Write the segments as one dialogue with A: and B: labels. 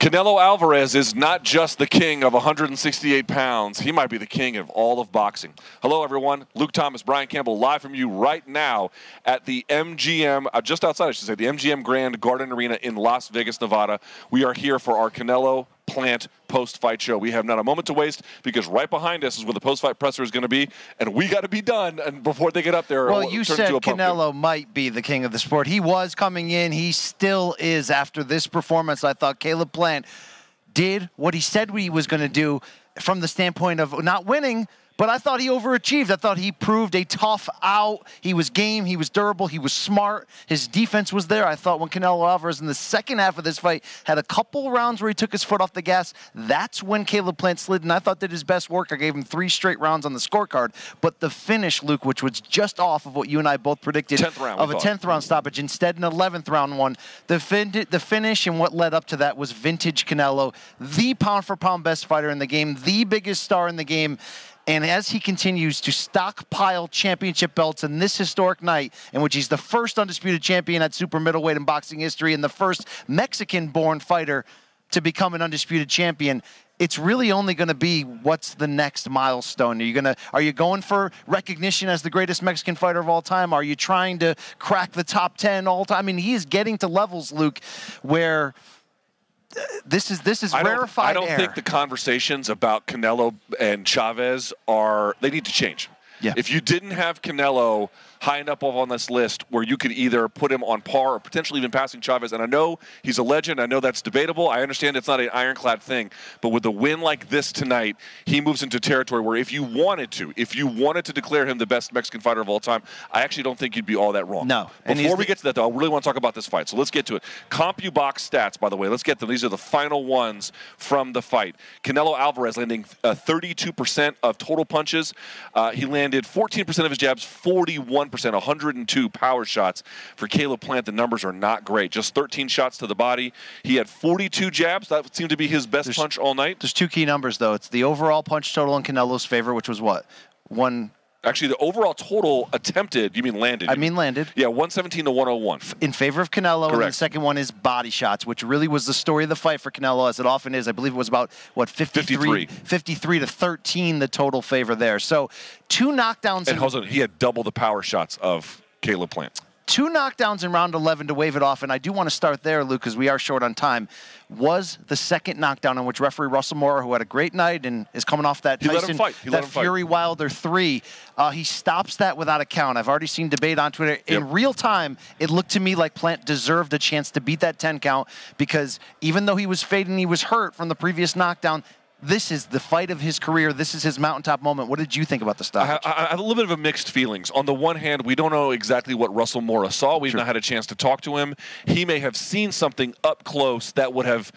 A: Canelo Alvarez is not just the king of 168 pounds. He might be the king of all of boxing. Hello, everyone. Luke Thomas, Brian Campbell, live from you right now at the MGM, uh, just outside, I should say, the MGM Grand Garden Arena in Las Vegas, Nevada. We are here for our Canelo Plant post fight show. We have not a moment to waste because right behind us is where the post fight presser is going to be, and we got to be done and before they get up there.
B: Well, you said Canelo might be the king of the sport. He was coming in. He still is after this performance. I thought Caleb Plant did what he said he was going to do from the standpoint of not winning, but I thought he overachieved. I thought he proved a tough out. He was game, he was durable, he was smart. His defense was there. I thought when Canelo Alvarez in the second half of this fight had a couple rounds where he took his foot off the gas, that's when Caleb Plant slid. And I thought did his best work. I gave him three straight rounds on the scorecard. But the finish, Luke, which was just off of what you and I both predicted
A: round,
B: of a 10th round stoppage, instead an 11th round one. The, fin- the finish and what led up to that was vintage Canelo, the pound for pound best fighter in the game, the biggest star in the game. And as he continues to stockpile championship belts in this historic night, in which he's the first undisputed champion at super middleweight in boxing history and the first Mexican born fighter to become an undisputed champion, it's really only going to be what's the next milestone. Are you going to are you going for recognition as the greatest Mexican fighter of all time? Are you trying to crack the top 10 all time? I mean, he is getting to levels, Luke, where this is this is
A: I
B: rarefied
A: I don't
B: air.
A: think the conversations about Canelo and Chavez are they need to change.
B: Yeah.
A: If you didn't have Canelo high enough on this list where you could either put him on par or potentially even passing Chavez, and I know he's a legend, I know that's debatable. I understand it's not an ironclad thing, but with a win like this tonight, he moves into territory where if you wanted to, if you wanted to declare him the best Mexican fighter of all time, I actually don't think you'd be all that wrong.
B: No.
A: Before we get to that, though, I really want to talk about this fight. So let's get to it. CompuBox stats, by the way, let's get them. These are the final ones from the fight. Canelo Alvarez landing uh, 32% of total punches. Uh, he landed 14% of his jabs, 41%, 102 power shots. For Caleb Plant, the numbers are not great. Just 13 shots to the body. He had 42 jabs. That seemed to be his best punch all night.
B: There's two key numbers though. It's the overall punch total in Canelo's favor, which was what one.
A: Actually, the overall total attempted, you mean landed?
B: I mean landed.
A: Yeah, 117 to 101.
B: in favor of Canelo. And the
A: Correct.
B: second one is body shots, which really was the story of the fight for Canelo, as it often is. I believe it was about, what, 53,
A: 53.
B: 53 to 13, the total favor there. So two knockdowns.
A: And
B: in-
A: hold on, he had double the power shots of Caleb Plant.
B: Two knockdowns in round 11 to wave it off, and I do want to start there, Luke, because we are short on time. Was the second knockdown in which referee Russell Mora, who had a great night and is coming off that
A: He let him
B: Tyson,
A: fight. He let
B: that
A: him fight.
B: Fury Wilder three, uh, he stops that without a count. I've already seen debate on Twitter. In
A: Yep.
B: real time, it looked to me like Plant deserved a chance to beat that 10 count because even though he was fading, he was hurt from the previous knockdown. This is the fight of his career. This is his mountaintop moment. What did you think about the stoppage?
A: I I have a little bit of a mixed feelings. On the one hand, we don't know exactly what Russell Mora saw. We've not had a chance to talk to him. He may have seen something up close that would have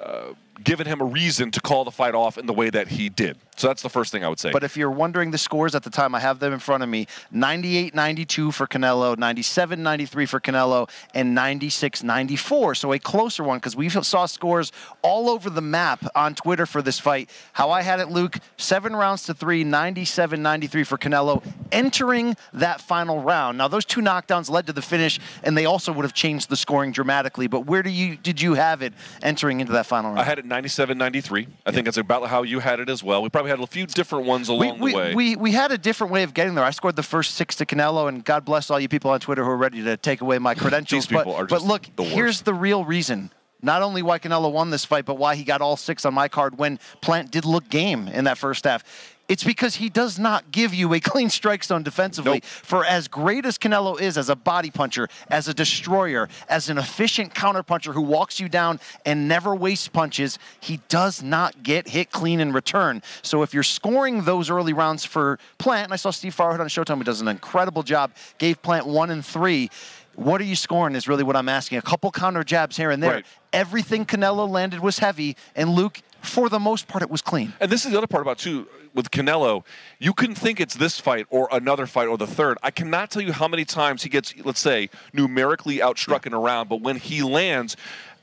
A: uh, given him a reason to call the fight off in the way that he did. So that's the first thing I would say.
B: But if you're wondering the scores at the time, I have them in front of me 98 92 for Canelo, 97 93 for Canelo, and 96 94. So a closer one because we saw scores all over the map on Twitter for this fight. How I had it, Luke, seven rounds to three, 97 93 for Canelo, entering that final round. Now, those two knockdowns led to the finish, and they also would have changed the scoring dramatically. But where do you did you have it entering into that final round?
A: I had it 97 93. I think that's about how you had it as well. We probably had a few different ones
B: we,
A: along
B: we,
A: the way.
B: we, we had a different way of getting there. I scored the first six to Canelo, and God bless all you people on Twitter who are ready to take away my credentials.
A: These people
B: but,
A: are
B: but
A: just
B: look,
A: the worst.
B: here's the real reason. not only why Canelo won this fight, but why he got all six on my card when Plant did look game in that first half. It's because he does not give you a clean strike zone defensively.
A: Nope.
B: For as great as Canelo is as a body puncher, as a destroyer, as an efficient counterpuncher who walks you down and never wastes punches, he does not get hit clean in return. So if you're scoring those early rounds for Plant, and I saw Steve Farhood on Showtime who does an incredible job, gave Plant one and three. What are you scoring is really what I'm asking. A couple counter jabs here and there.
A: Right.
B: Everything Canelo landed was heavy, and Luke, for the most part, it was clean.
A: And this is the other part about too with Canelo. You can think it's this fight or another fight or the third. I cannot tell you how many times he gets, let's say, numerically outstruck in a round, but when he lands,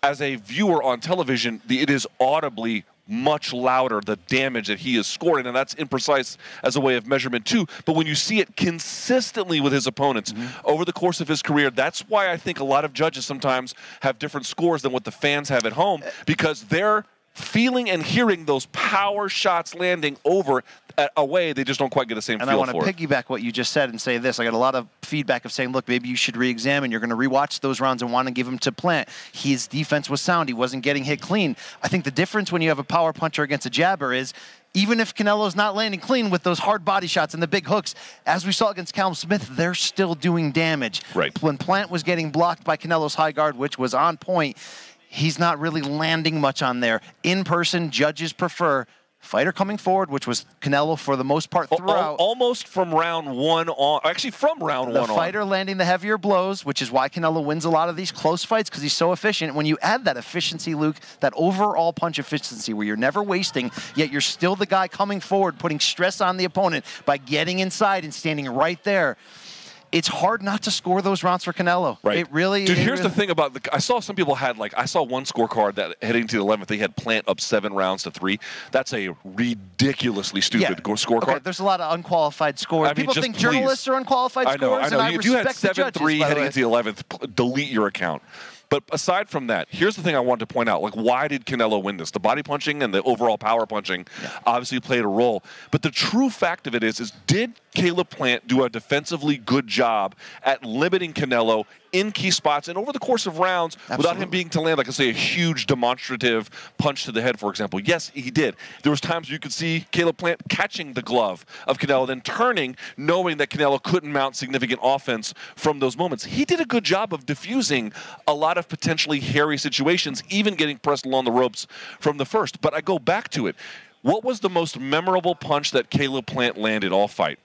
A: as a viewer on television, it is audibly much louder the damage that he is scoring, and that's imprecise as a way of measurement too. But when you see it consistently with his opponents mm-hmm. over the course of his career, that's why I think a lot of judges sometimes have different scores than what the fans have at home uh, because they're feeling and hearing those power shots landing over at away. They just don't quite get the same
B: And I want to
A: it.
B: piggyback what you just said and say this. I got a lot of feedback of saying, look, maybe you should re-examine. You're going to rewatch those rounds and want to give him to Plant. His defense was sound. He wasn't getting hit clean. I think the difference when you have a power puncher against a jabber is even if Canelo's not landing clean with those hard body shots and the big hooks, as we saw against Callum Smith, they're still doing damage.
A: Right.
B: When Plant was getting blocked by Canelo's high guard, which was on point, he's not really landing much on there. In person, judges prefer fighter coming forward, which was Canelo for the most part throughout.
A: almost from round one on, actually from round
B: the
A: one
B: fighter landing the heavier blows, which is why Canelo wins a lot of these close fights because he's so efficient. When you add that efficiency, Luke, that overall punch efficiency where you're never wasting, yet you're still the guy coming forward, putting stress on the opponent by getting inside and standing right there. It's hard not to score those rounds for Canelo.
A: Right.
B: It really.
A: Dude,
B: it
A: here's
B: really-
A: the thing about the. I saw some people had like I saw one scorecard that heading to the 11th they had Plant up seven rounds to three. That's a ridiculously stupid go- scorecard.
B: Okay, there's a lot of unqualified scores.
A: I mean,
B: People think
A: please.
B: journalists are unqualified
A: I know,
B: scores,
A: I know.
B: and I
A: if you had seven
B: judges,
A: three heading into the eleventh, p- delete your account. But aside from that, here's the thing I wanted to point out: like, why did Canelo win this? The body punching and the overall power punching obviously played a role. But the true fact of it is, is did Caleb Plant do a defensively good job at limiting Canelo in key spots and over the course of rounds without him being to land, like I say, a huge demonstrative punch to the head, for example? Yes, he did. There was times you could see Caleb Plant catching the glove of Canelo, then turning, knowing that Canelo couldn't mount significant offense from those moments. He did a good job of diffusing a lot of potentially hairy situations, even getting pressed along the ropes from the first. But I go back to it. What was the most memorable punch that Caleb Plant landed all fight?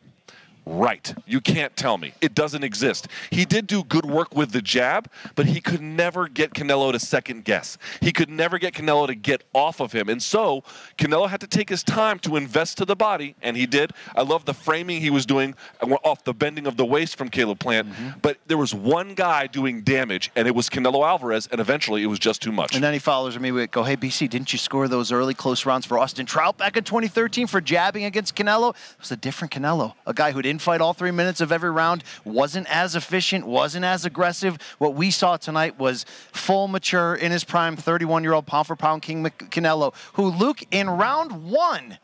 A: Right. You can't tell me. It doesn't exist. He did do good work with the jab, but he could never get Canelo to second guess. He could never get Canelo to get off of him. And so Canelo had to take his time to invest to the body, and he did. I love the framing he was doing uh, off the bending of the waist from Caleb Plant. Mm-hmm. But there was one guy doing damage, and it was Canelo Alvarez, and eventually it was just too much.
B: And then he follows me with, go, hey, BC, didn't you score those early close rounds for Austin Trout back in 2013 for jabbing against Canelo? It was a different Canelo. A guy who didn't fight all three minutes of every round, wasn't as efficient, wasn't as aggressive. What we saw tonight was full mature, in his prime, 31 year old pound for pound King Canelo, who, Luke, in round one,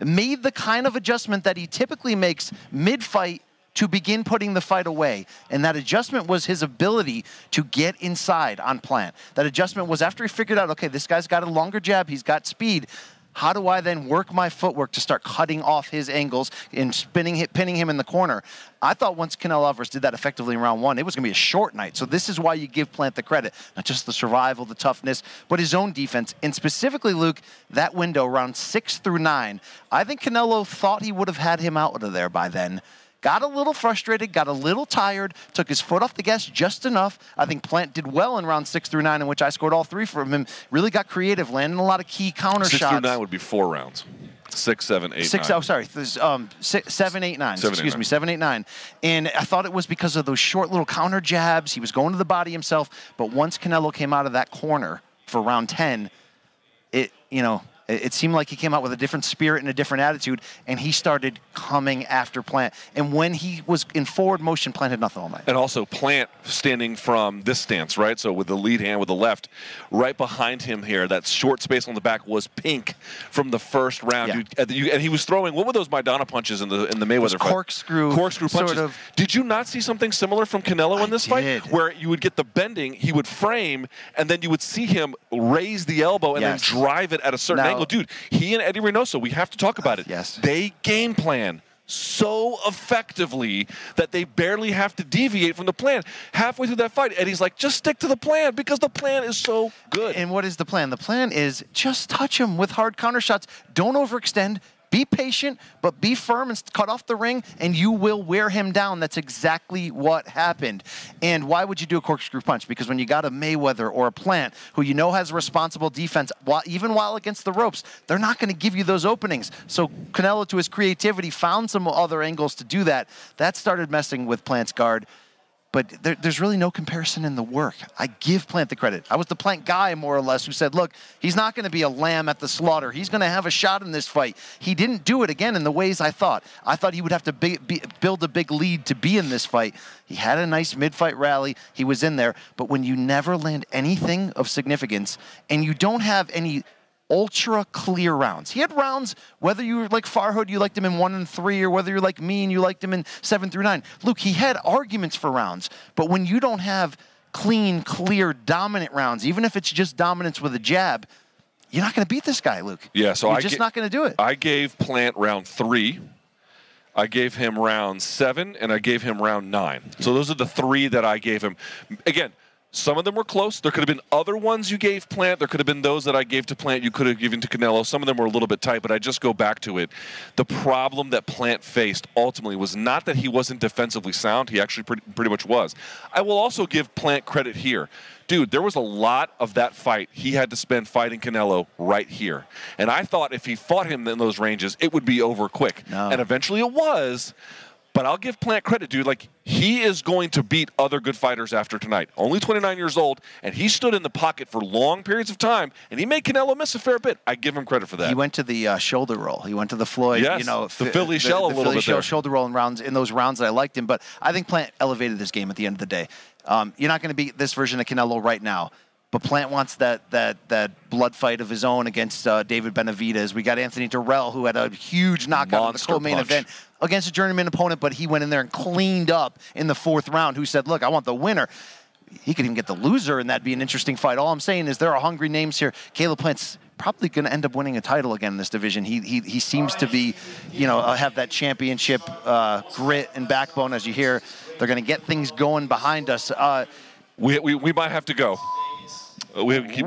B: made the kind of adjustment that he typically makes mid fight to begin putting the fight away. And that adjustment was his ability to get inside on plant. That adjustment was after he figured out, okay, this guy's got a longer jab, he's got speed. How do I then work my footwork to start cutting off his angles and spinning, pinning him in the corner? I thought once Canelo Alvarez did that effectively in round one, it was going to be a short night. So this is why you give Plant the credit, not just the survival, the toughness, but his own defense, and specifically Luke, that window around six through nine. I think Canelo thought he would have had him out of there by then. Got a little frustrated, got a little tired, took his foot off the gas just enough. I think Plant did well in round six through nine, in which I scored all three from him. Really got creative, landing a lot of key counter
A: Six
B: shots.
A: through nine would be four rounds. Six, seven, eight,
B: Six,
A: nine.
B: oh, sorry, um, six, seven, eight, nine.
A: Seven, eight,
B: excuse
A: nine.
B: me, seven, eight, nine. And I thought it was because of those short little counter jabs. He was going to the body himself. But once Canelo came out of that corner for round 10, it, you know, It, seemed like he came out with a different spirit and a different attitude, and he started coming after Plant. And when he was in forward motion, Plant had nothing all night.
A: And also Plant standing from this stance, right? So with the lead hand with the left, right behind him here, that short space on the back was pink from the first round.
B: Yeah.
A: You, and he was throwing what were those Maidana punches in the in the Mayweather fight?
B: corkscrew,
A: corkscrew punches.
B: sort of.
A: Did you not see something similar from Canelo in this
B: did.
A: fight, where you would get the bending, he would frame, and then you would see him raise the elbow and
B: Yes.
A: then drive it at a certain
B: Now-
A: angle, dude? He and Eddie Reynoso, we have to talk about it.
B: Yes.
A: they game plan so effectively that they barely have to deviate from the plan. Halfway through that fight, Eddie's like, just stick to the plan because the plan is so good.
B: And what is the plan? The plan is just touch him with hard counter shots. Don't overextend. Be patient, but be firm and cut off the ring, and you will wear him down. That's exactly what happened. And why would you do a corkscrew punch? Because when you got a Mayweather or a Plant who you know has a responsible defense, even while against the ropes, they're not going to give you those openings. So Canelo, to his creativity, found some other angles to do that. That started messing with Plant's guard but there, there's really no comparison in the work. I give Plant the credit. I was the Plant guy, more or less, who said, look, he's not going to be a lamb at the slaughter. He's going to have a shot in this fight. He didn't do it again in the ways I thought. I thought he would have to be, be, build a big lead to be in this fight. He had a nice mid fight rally. He was in there. But when you never land anything of significance and you don't have any ultra clear rounds. He had rounds, whether you were like Farhood, you liked him in one and three, or whether you're like me and you liked him in seven through nine. Luke, he had arguments for rounds, but when you don't have clean, clear, dominant rounds, even if it's just dominance with a jab, you're not going to beat this guy, Luke.
A: Yeah, so
B: you're
A: I
B: just
A: get-
B: not going to do it.
A: I gave Plant round three. I gave him round seven, and I gave him round nine. So those are the three that I gave him. Again, some of them were close. There could have been other ones you gave Plant. There could have been those that I gave to Plant you could have given to Canelo. Some of them were a little bit tight, but I just go back to it. The problem that Plant faced ultimately was not that he wasn't defensively sound. He actually pretty, pretty much was. I will also give Plant credit here. Dude, there was a lot of that fight he had to spend fighting Canelo right here. And I thought if he fought him in those ranges, it would be over quick.
B: No.
A: And eventually it was. But I'll give Plant credit, dude. Like, he is going to beat other good fighters after tonight. Only 29 years old, and he stood in the pocket for long periods of time, and he made Canelo miss a fair bit. I give him credit for that.
B: He went to the uh, shoulder roll. He went to the Floyd,
A: Yes,
B: you know,
A: the
B: fi-
A: Philly shell a
B: the
A: little
B: Philly
A: bit
B: shell
A: there.
B: shoulder roll in rounds in those rounds that I liked him. But I think Plant elevated this game at the end of the day. Um, you're not going to beat this version of Canelo right now. But Plant wants that that that blood fight of his own against uh, David Benavidez. We got Anthony Dirrell, who had a huge knockout in the co-main event against a journeyman opponent, but he went in there and cleaned up in the fourth round. Who said, "Look, I want the winner." He could even get the loser, and that'd be an interesting fight. All I'm saying is there are hungry names here. Caleb Plant's probably going to end up winning a title again in this division. He he, he seems to be, you know, uh, have that championship uh, grit and backbone. As you hear, they're going to get things going behind us. Uh,
A: we, we, we might have to go. We have to keep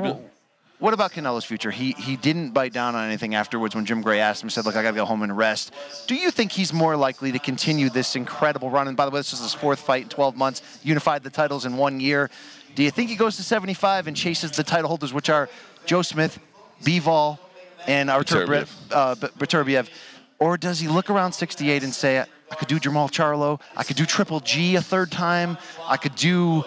B: What about Canelo's future? He he didn't bite down on anything afterwards when Jim Gray asked him. Said, "Look, I got to go home and rest." Do you think he's more likely to continue this incredible run? And by the way, this is his fourth fight in 12 months. Unified the titles in one year. Do you think he goes to 75 and chases the title holders, which are Joe Smith, Bivol, and Artur
A: Beterbiev.
B: uh, Or does he look around 68 and say, "I could do Jermall Charlo. I could do Triple G a third time. I could do."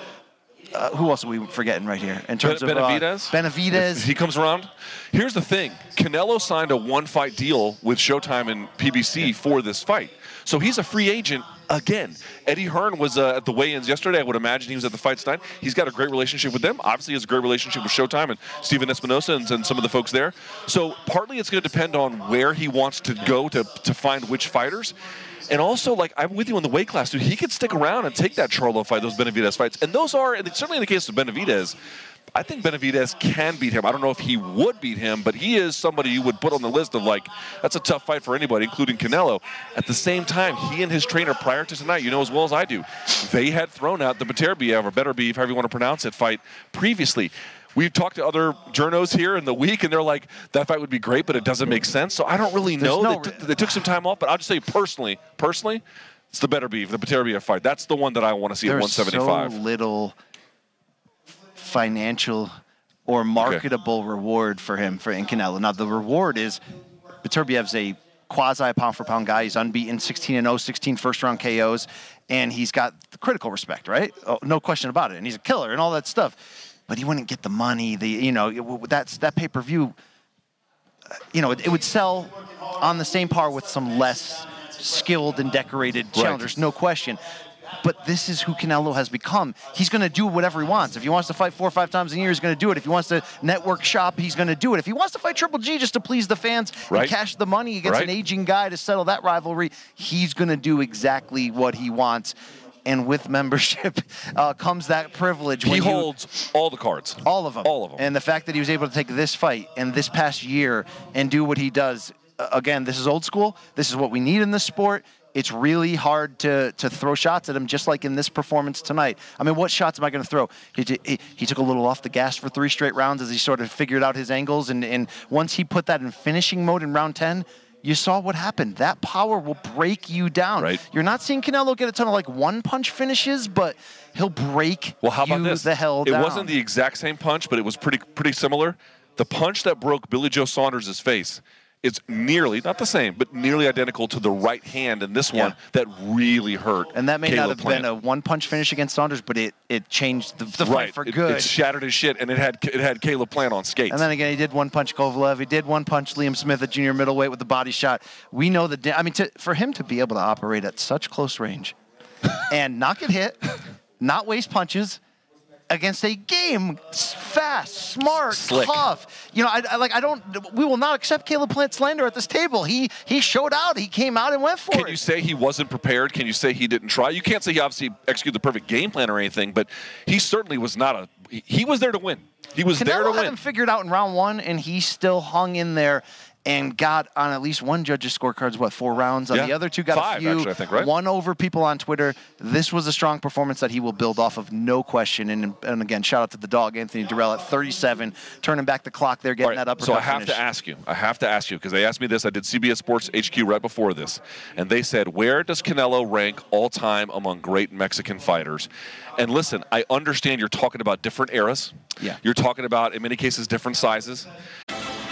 B: Uh, who else are we forgetting right here in terms of uh,
A: Benavidez?
B: Benavidez.
A: If he comes around. Here's the thing Canelo signed a one fight deal with Showtime and PBC for this fight. So he's a free agent again. Eddie Hearn was uh, at the weigh ins yesterday. I would imagine he was at the fight tonight. He's got a great relationship with them. Obviously, he has a great relationship with Showtime and Stephen Espinoza and, and some of the folks there. So partly it's going to depend on where he wants to go to, to find which fighters. And also, like, I'm with you on the weight class, dude. He could stick around and take that Charlo fight, those Benavidez fights. And those are, and certainly in the case of Benavidez, I think Benavidez can beat him. I don't know if he would beat him, but he is somebody you would put on the list of, like, that's a tough fight for anybody, including Canelo. At the same time, he and his trainer prior to tonight, you know as well as I do, they had thrown out the Beterbiev, or Beterbiev, however you want to pronounce it, fight previously. We've talked to other journos here in the week, and they're like, that fight would be great, but it doesn't make sense. So I don't really know.
B: no
A: they, took, they took some time off, but I'll just say personally, personally, it's the better beef, the Beterbiev fight. That's the one that I want to see at
B: There's
A: 175.
B: so little financial or marketable reward for him for in Canelo. Now the reward is Beterbiev's a quasi pound for pound guy. He's unbeaten, 16 and 0, 16 first round KOs, and he's got the critical respect, right? Oh, no question about it. And he's a killer and all that stuff. But he wouldn't get the money. The you know that's that pay per view. Uh, you know, it, it would sell on the same par with some less skilled and decorated
A: Right.
B: challengers, no question. But this is who Canelo has become. He's going to do whatever he wants. If he wants to fight four or five times a year, he's going to do it. If he wants to network shop, he's going to do it. If he wants to fight Triple G just to please the fans
A: Right.
B: and cash the money against an aging guy to settle that rivalry, he's going to do exactly what he wants. And with membership uh, comes that privilege.
A: He
B: when you-
A: holds all the cards.
B: all of them.
A: All of them.
B: And the fact that he was able to take this fight and this past year and do what he does, uh, again, this is old school. This is what we need in this sport. It's really hard to, to throw shots at him, just like in this performance tonight. I mean, what shots am I going to throw? He, he, he took a little off the gas for three straight rounds as he sort of figured out his angles. And, and once he put that in finishing mode in round 10, you saw what happened. That power will break you down.
A: Right.
B: You're not seeing Canelo get a ton of like one punch finishes, but he'll break
A: Well, how about
B: you
A: this?
B: the hell
A: it
B: down.
A: wasn't the exact same punch, but it was pretty pretty similar. The punch that broke Billy Joe Saunders' face is nearly not the same, but nearly identical to the right hand in this one that really hurt.
B: And that may not have
A: Plant.
B: been a one-punch finish against Saunders, but it, it changed the, the
A: right
B: fight for
A: It-
B: good.
A: It, shattered his shit, and it had it had Caleb Plant on skates.
B: and then again, he did one-punch Kovalev. He did one-punch Liam Smith at junior middleweight with the body shot. We know that. I mean, to, for him to be able to operate at such close range and not get hit, not waste punches against a game fast, smart,
A: Slick.
B: tough. You know, I, I like. I don't. We will not accept Caleb Plant slander at this table. He he showed out. He came out and went for
A: Can
B: it.
A: Can you say he wasn't prepared? Can you say he didn't try? You can't say he obviously executed the perfect game plan or anything, but he certainly was not a. he- was there to win. He was there to win.
B: Canelo had him figured out in round one, and he still hung in there and got on at least one judge's scorecards. What four rounds? On
A: Yeah.
B: the other two, got
A: Five,
B: a few.
A: actually, I think, right?
B: One over people on Twitter. This was a strong performance that he will build off of, no question. And, and again, shout out to the dog, Anthony Dirrell at 37, turning back the clock there, getting
A: right,
B: that up.
A: so I have
B: finish.
A: to ask you. I have to ask you because they asked me this. I did CBS Sports HQ right before this, and they said, "Where does Canelo rank all time among great Mexican fighters?" And listen, I understand you're talking about different eras.
B: Yeah.
A: You're talking about, in many cases, different sizes.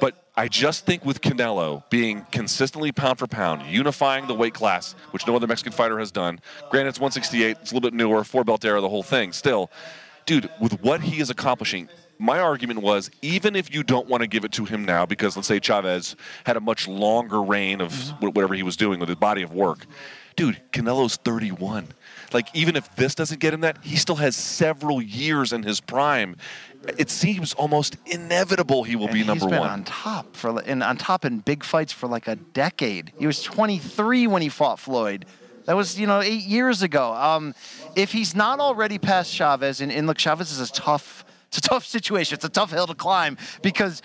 A: But I just think with Canelo being consistently pound for pound, unifying the weight class, which no other Mexican fighter has done. Granted, it's 168, it's a little bit newer, four belt era, the whole thing. Still, dude, with what he is accomplishing, my argument was even if you don't want to give it to him now, because let's say Chavez had a much longer reign of wh- whatever he was doing with his body of work, dude, Canelo's 31. Like, even if this doesn't get him that, he still has several years in his prime. It seems almost inevitable he will
B: And
A: be
B: he's
A: number
B: been
A: one.
B: on top for and on top in big fights for like a decade. He was 23 when he fought Floyd. That was you know eight years ago. Um, if he's not already past Chavez, and, and look, Chavez is a tough. It's a tough situation. It's a tough hill to climb because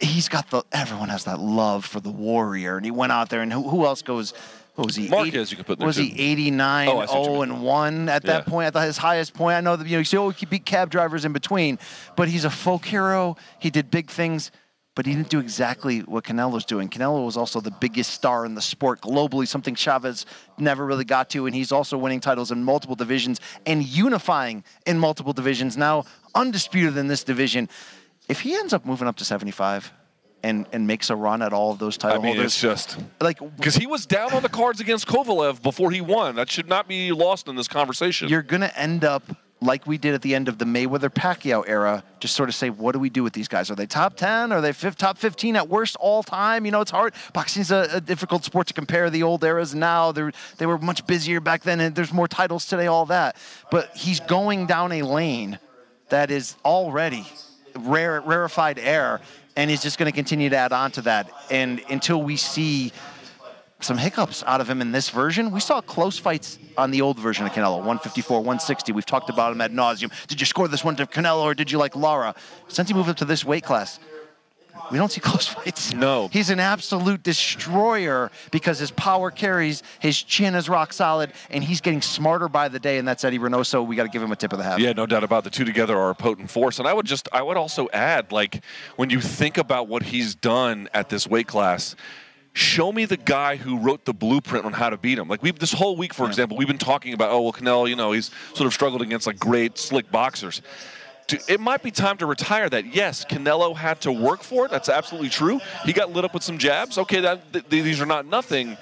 B: he's got the. Everyone has that love for the warrior, and he went out there. And who, who else goes? What was he?
A: Marquez you could put in there,
B: Was
A: too.
B: he 89,
A: Oh, I see what you
B: 0 and 1 at that
A: Yeah.
B: point? At his highest point, I know that you know you say, oh, he beat cab drivers in between, but he's a folk hero. He did big things, but he didn't do exactly what Canelo's doing. Canelo was also the biggest star in the sport globally, something Chavez never really got to, and he's also winning titles in multiple divisions and unifying in multiple divisions. Now undisputed in this division. If he ends up moving up to 75 and and makes a run at all of those
A: I mean,
B: holders,
A: it's just
B: like
A: because he was down on the cards against Kovalev before he won. That should not be lost in this conversation.
B: you're going to end up like we did at the end of the Mayweather Pacquiao era, just sort of say, what do we do with these guys? Are they top 10? Are they fifth, top 15 at worst all time? You know, it's hard. Boxing's a, a difficult sport to compare the old eras now. They're, they were much busier back then, and there's more titles today, all that. But he's going down a lane that is already rare, rarefied air, and he's just going to continue to add on to that. And until we see some hiccups out of him in this version. We saw close fights on the old version of Canelo, 154, 160. We've talked about him ad nauseum. Did you score this one to Canelo or did you like Lara? Since he moved up to this weight class, we don't see close fights.
A: No.
B: He's an absolute destroyer because his power carries, his chin is rock solid, and he's getting smarter by the day, and that's Eddie Reynoso. We got to give him a tip of the hat.
A: Yeah, no doubt about it. the two together are a potent force. And I would just, I would also add, like, when you think about what he's done at this weight class, show me the guy who wrote the blueprint on how to beat him. Like, we've this whole week, for example, we've been talking about, oh, well, Canelo, you know, he's sort of struggled against like great, slick boxers. To, it might be time to retire that. Yes, Canelo had to work for it. That's absolutely true. He got lit up with some jabs. Okay, that th- these are not nothing.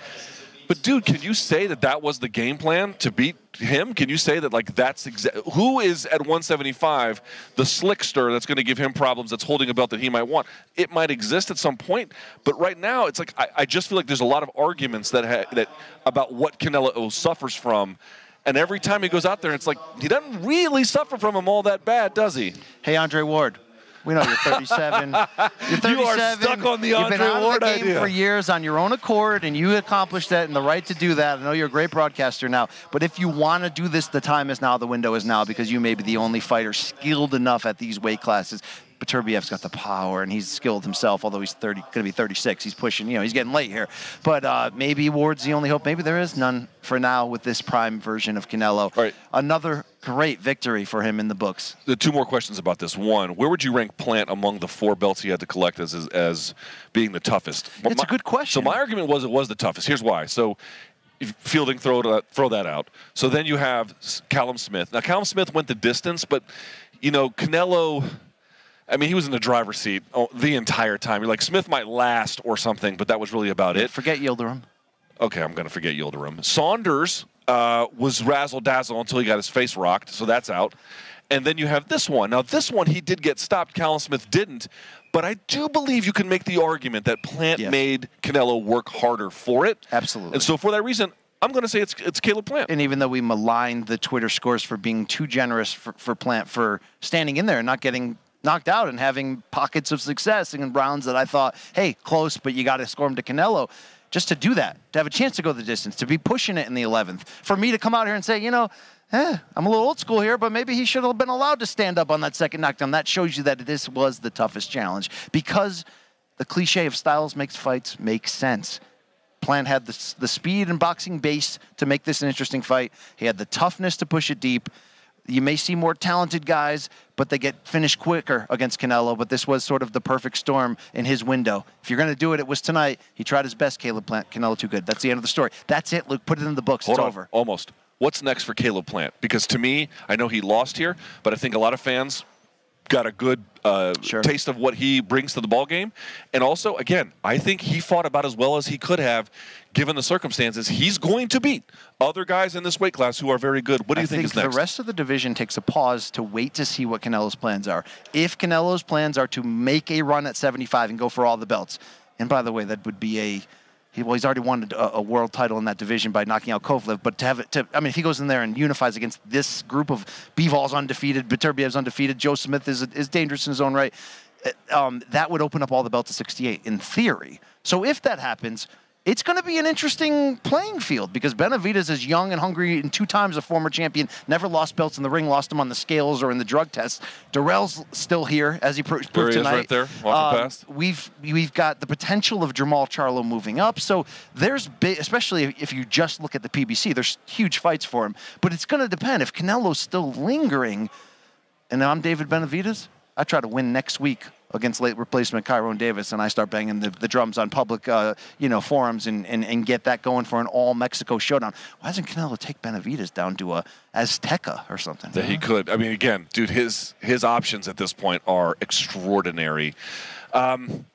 A: But dude, can you say that that was the game plan to beat him? Can you say that like that's exa- who is at 175 the slickster that's going to give him problems? That's holding a belt that he might want. It might exist at some point, but right now it's like I, I just feel like there's a lot of arguments that ha- that about what Canelo suffers from. And every time he goes out there, it's like he doesn't really suffer from him all that bad, does he?
B: Hey, Andre Ward. We know you're 37. You're 37.
A: You are stuck on the
B: You've
A: Andre
B: been out
A: Ward
B: of the game
A: idea.
B: for years on your own accord, and you accomplished that and the right to do that. I know you're a great broadcaster now, but if you want to do this, the time is now. The window is now because you may be the only fighter skilled enough at these weight classes. Beterbiev's got the power, and he's skilled himself. Although he's 30, going to be 36, he's pushing. You know, he's getting late here. But uh, maybe Ward's the only hope. Maybe there is none for now with this prime version of Canelo.
A: Right.
B: Another great victory for him in the books.
A: the two more questions about this. One, where would you rank Plant among the four belts he had to collect as as, as being the toughest?
B: It's a good question.
A: So my argument was it was the toughest. Here's why. So Fielding throw that, throw that out. So then you have Callum Smith. Now Callum Smith went the distance, but you know Canelo. I mean, he was in the driver's seat oh, the entire time. You're like Smith might last or something, but that was really about it.
B: Forget Yildirim.
A: Okay, I'm going to forget Yildirim. Saunders uh, was razzle dazzle until he got his face rocked, so that's out. And then you have this one. Now, this one he did get stopped. Callum Smith didn't, but I do believe you can make the argument that Plant
B: Yes.
A: made Canelo work harder for it.
B: Absolutely.
A: And so, for that reason, I'm going to say it's it's Caleb Plant.
B: And even though we maligned the Twitter scores for being too generous for, for Plant for standing in there and not getting knocked out and having pockets of success in rounds that I thought, hey, close, but you got to score him to Canelo. Just to do that, to have a chance to go the distance, to be pushing it in the 11th, for me to come out here and say, you know, eh, I'm a little old school here, but maybe he should have been allowed to stand up on that second knockdown. That shows you that this was the toughest challenge because the cliche of styles makes fights make sense. Plant had the, the speed and boxing base to make this an interesting fight. He had the toughness to push it deep. You may see more talented guys, but they get finished quicker against Canelo. But this was sort of the perfect storm in his window. If you're going to do it, it was tonight. He tried his best, Caleb Plant. Canelo too good. That's the end of the story. That's it, Luke. Put it in the books.
A: Hold
B: it's
A: on,
B: over.
A: almost. What's next for Caleb Plant? Because to me, I know he lost here, but I think a lot of fans got a good uh,
B: Sure.
A: taste of what he brings to the ball game. And also, again, I think he fought about as well as he could have, given the circumstances. He's going to beat other guys in this weight class who are very good. What do you
B: I
A: think,
B: think
A: is next?
B: the rest of the division takes a pause to wait to see what Canelo's plans are. If Canelo's plans are to make a run at 75 and go for all the belts, and by the way, that would be a he, well, he's already won a, a world title in that division by knocking out Kovalev. But to have it, to I mean, if he goes in there and unifies against this group of Bivol's undefeated, Beterbiev's undefeated, Joe Smith is is dangerous in his own right. uh, Um, that would open up all the belts to 68 in theory. So if that happens, it's going to be an interesting playing field because Benavidez is young and hungry and two times a former champion, never lost belts in the ring, lost them on the scales or in the drug tests. Dirrell's still here, as he pro- proved
A: There he is
B: tonight.
A: right there, walking
B: Um,
A: past.
B: We've we've got the potential of Jermall Charlo moving up. So there's big, especially if- if you just look at the PBC, there's huge fights for him. But it's going to depend if Canelo's still lingering. And I'm David Benavidez. I try to win next week against late replacement Kyrone Davis, and I start banging the, the drums on public, uh, you know, forums and, and, and get that going for an all Mexico showdown. Why doesn't Canelo take Benavidez down to a Azteca or something?
A: that he could. I mean, again, dude, his his options at this point are extraordinary. Um,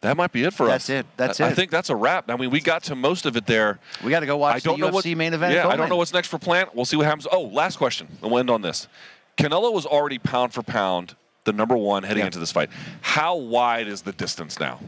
A: that might be it for
B: That's
A: us.
B: That's it. That's
A: I, I think that's a wrap. I mean, we got to most of it there.
B: We got to go watch
A: I don't
B: the
A: know
B: UFC
A: what,
B: main event.
A: Yeah, I don't know what's next for Plant. We'll see what happens. Oh, last question, and we'll end on this. Canelo was already pound for pound the number one heading
B: Yeah.
A: into this fight. How wide is the distance now?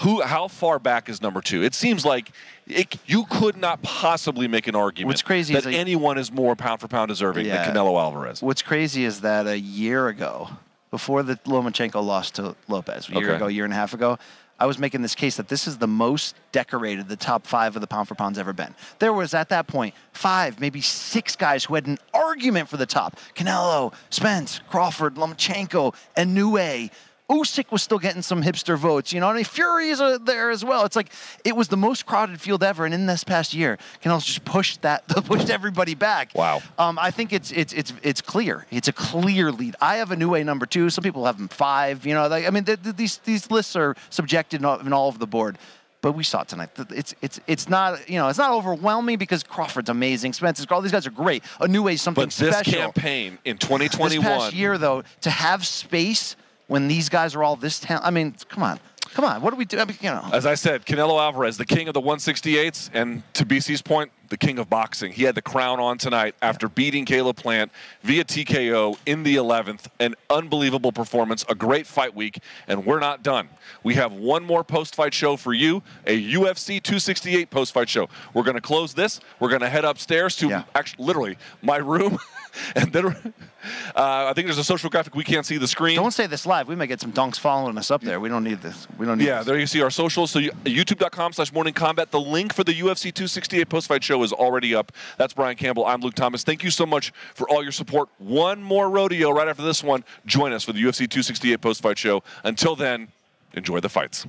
A: Who? How far back is number two? It seems like it, you could not possibly make an argument
B: What's crazy
A: that
B: is
A: anyone is more pound for pound deserving
B: Yeah.
A: than Canelo Alvarez.
B: What's crazy is that a year ago, before the Lomachenko lost to Lopez, a year
A: Okay.
B: ago, year and a half ago, I was making this case that this is the most decorated the top five of the pound for pound's ever been. There was at that point five, maybe six guys who had an argument for the top: Canelo, Spence, Crawford, Lomachenko, Inoue. Usyk was still getting some hipster votes. You know, I mean, Fury is there as well. It's like it was the most crowded field ever, and in this past year, Canelo's just pushed that, pushed everybody back.
A: Wow.
B: Um, I think it's it's it's it's clear. It's a clear lead. I have Inoue number two. Some people have him five. You know, like, I mean, th- th- these these lists are subjected in all, in all over the board. But we saw it tonight. It's it's it's not you know it's not overwhelming because Crawford's amazing. Spencer's all these guys are great. Inoue is something
A: But this
B: special.
A: campaign in 2021,
B: this
A: 2021.
B: past year though, to have space when these guys are all this talent. I mean, come on, come on. What do we do? I mean, you know.
A: As I said, Canelo Alvarez, the king of the 168s, and to BC's point, the king of boxing. He had the crown on tonight after beating Caleb Plant via TKO in the 11th. An unbelievable performance, a great fight week, and we're not done. We have one more post-fight show for you, a UFC 268 post-fight show. We're going to close this. We're going to head upstairs to
B: Yeah.
A: actually, literally, my room, and then uh, I think there's a social graphic. We can't see the screen.
B: Don't say this live. We may get some dunks following us up there. We don't need this. We don't need
A: Yeah,
B: this.
A: there you see our socials. So you, youtube.com slash morning combat. The link for the UFC 268 post-fight show is already up. That's Brian Campbell. I'm Luke Thomas. Thank you so much for all your support. One more rodeo right after this one. Join us for the UFC 268 post-fight show. Until then, enjoy the fights.